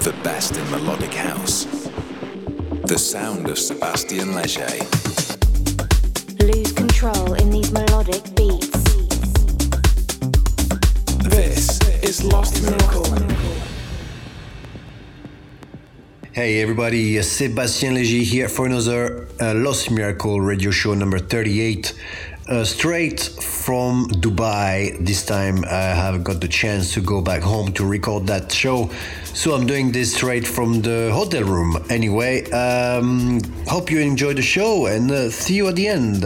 The best in melodic house. The sound of Sébastien Léger. Lose control in these melodic beats. This is Lost Miracle. Hey everybody, Sébastien Léger here for another uh, Lost Miracle radio show number 38. Uh, straight from Dubai. This time I have got the chance to go back home to record that show. So I'm doing this straight from the hotel room. Anyway, um, hope you enjoy the show and uh, see you at the end.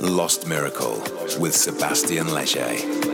Lost Miracle with Sébastien Léger.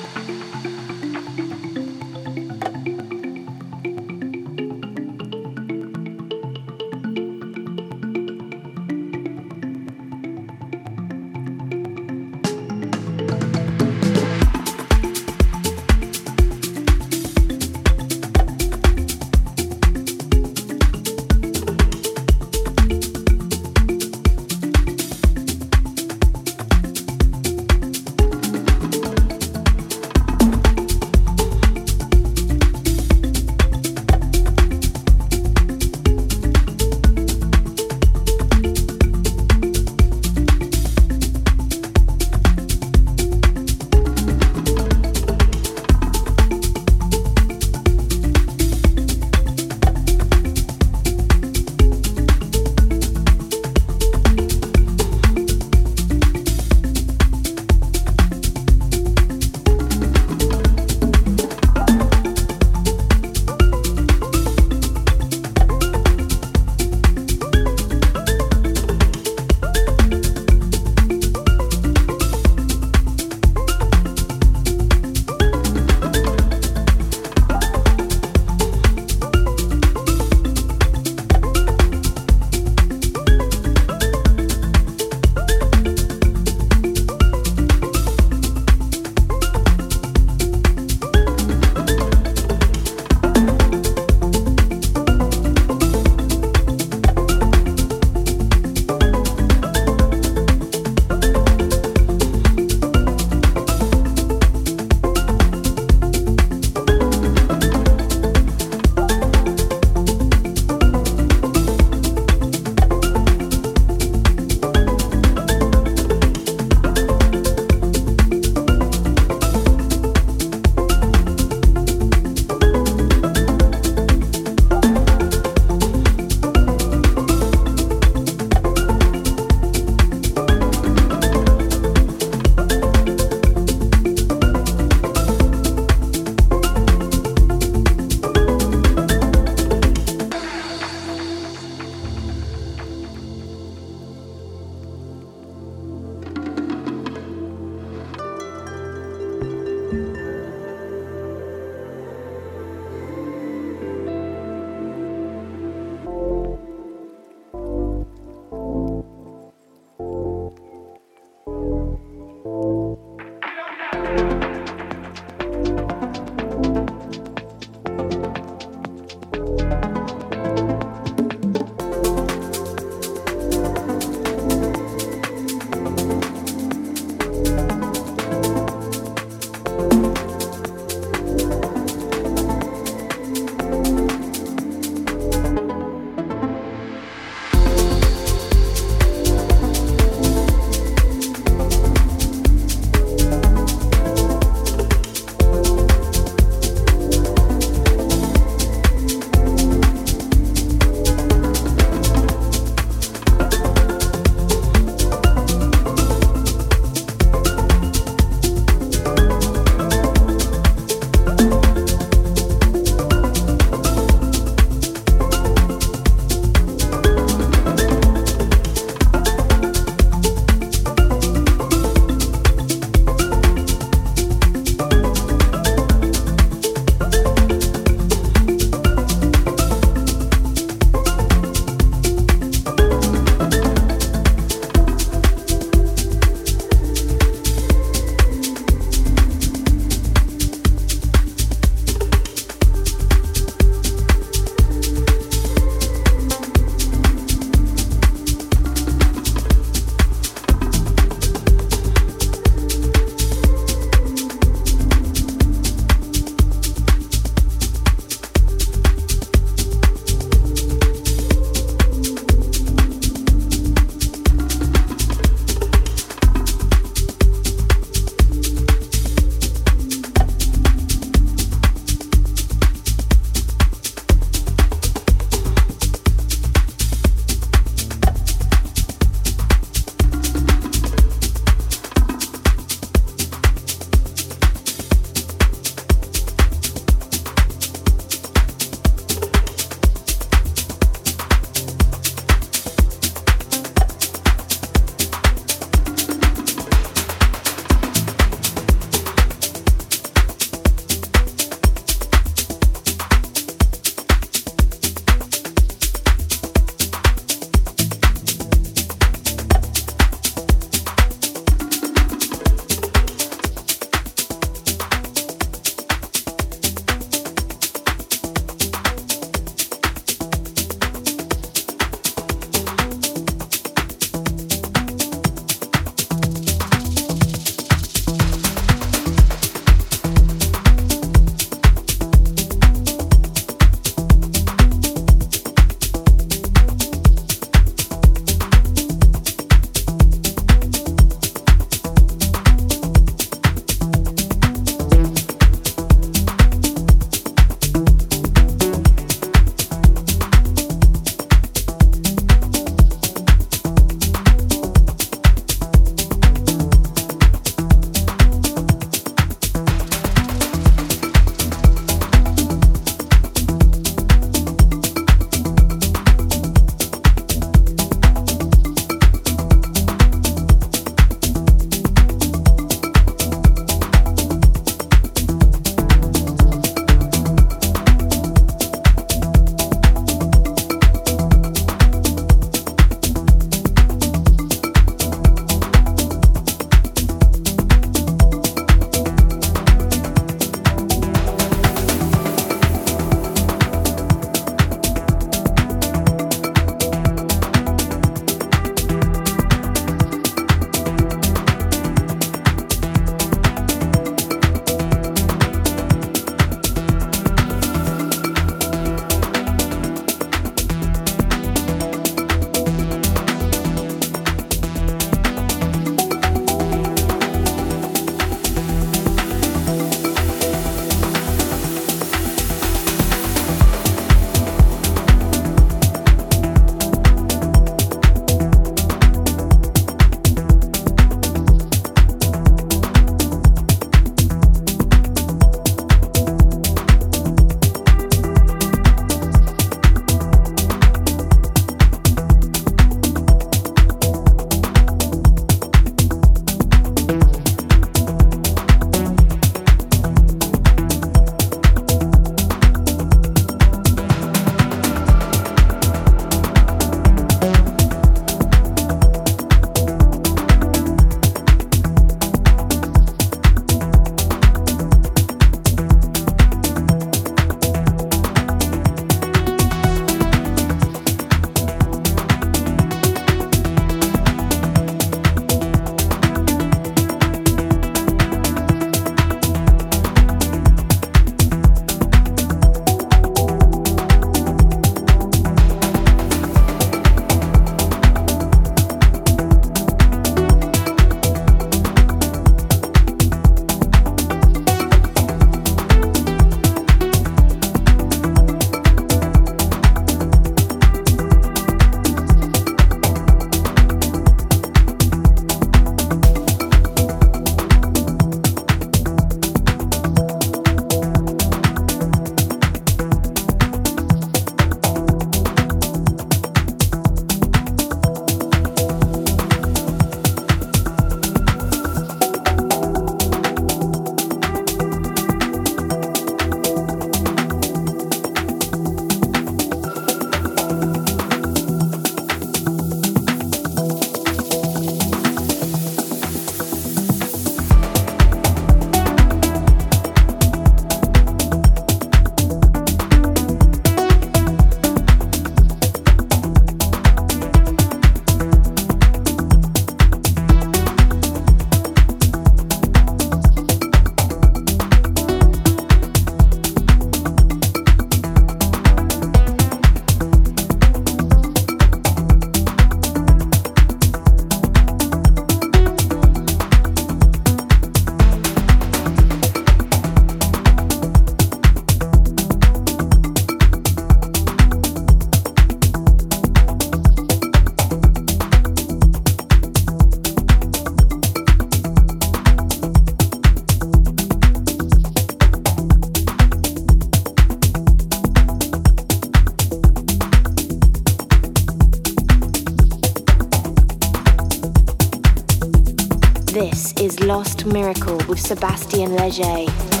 This is Lost Miracle with Sébastien Léger.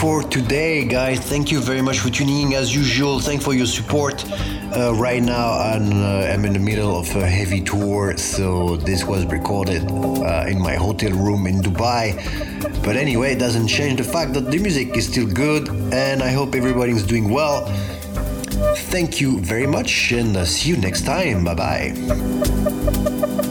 For today, guys. Thank you very much for tuning in as usual. Thank for your support. Uh, right now, I'm, uh, I'm, in the middle of a heavy tour, so this was recorded uh, in my hotel room in Dubai. But anyway, it doesn't change the fact that the music is still good, and I hope everybody's doing well. Thank you very much, and uh, see you next time. Bye bye.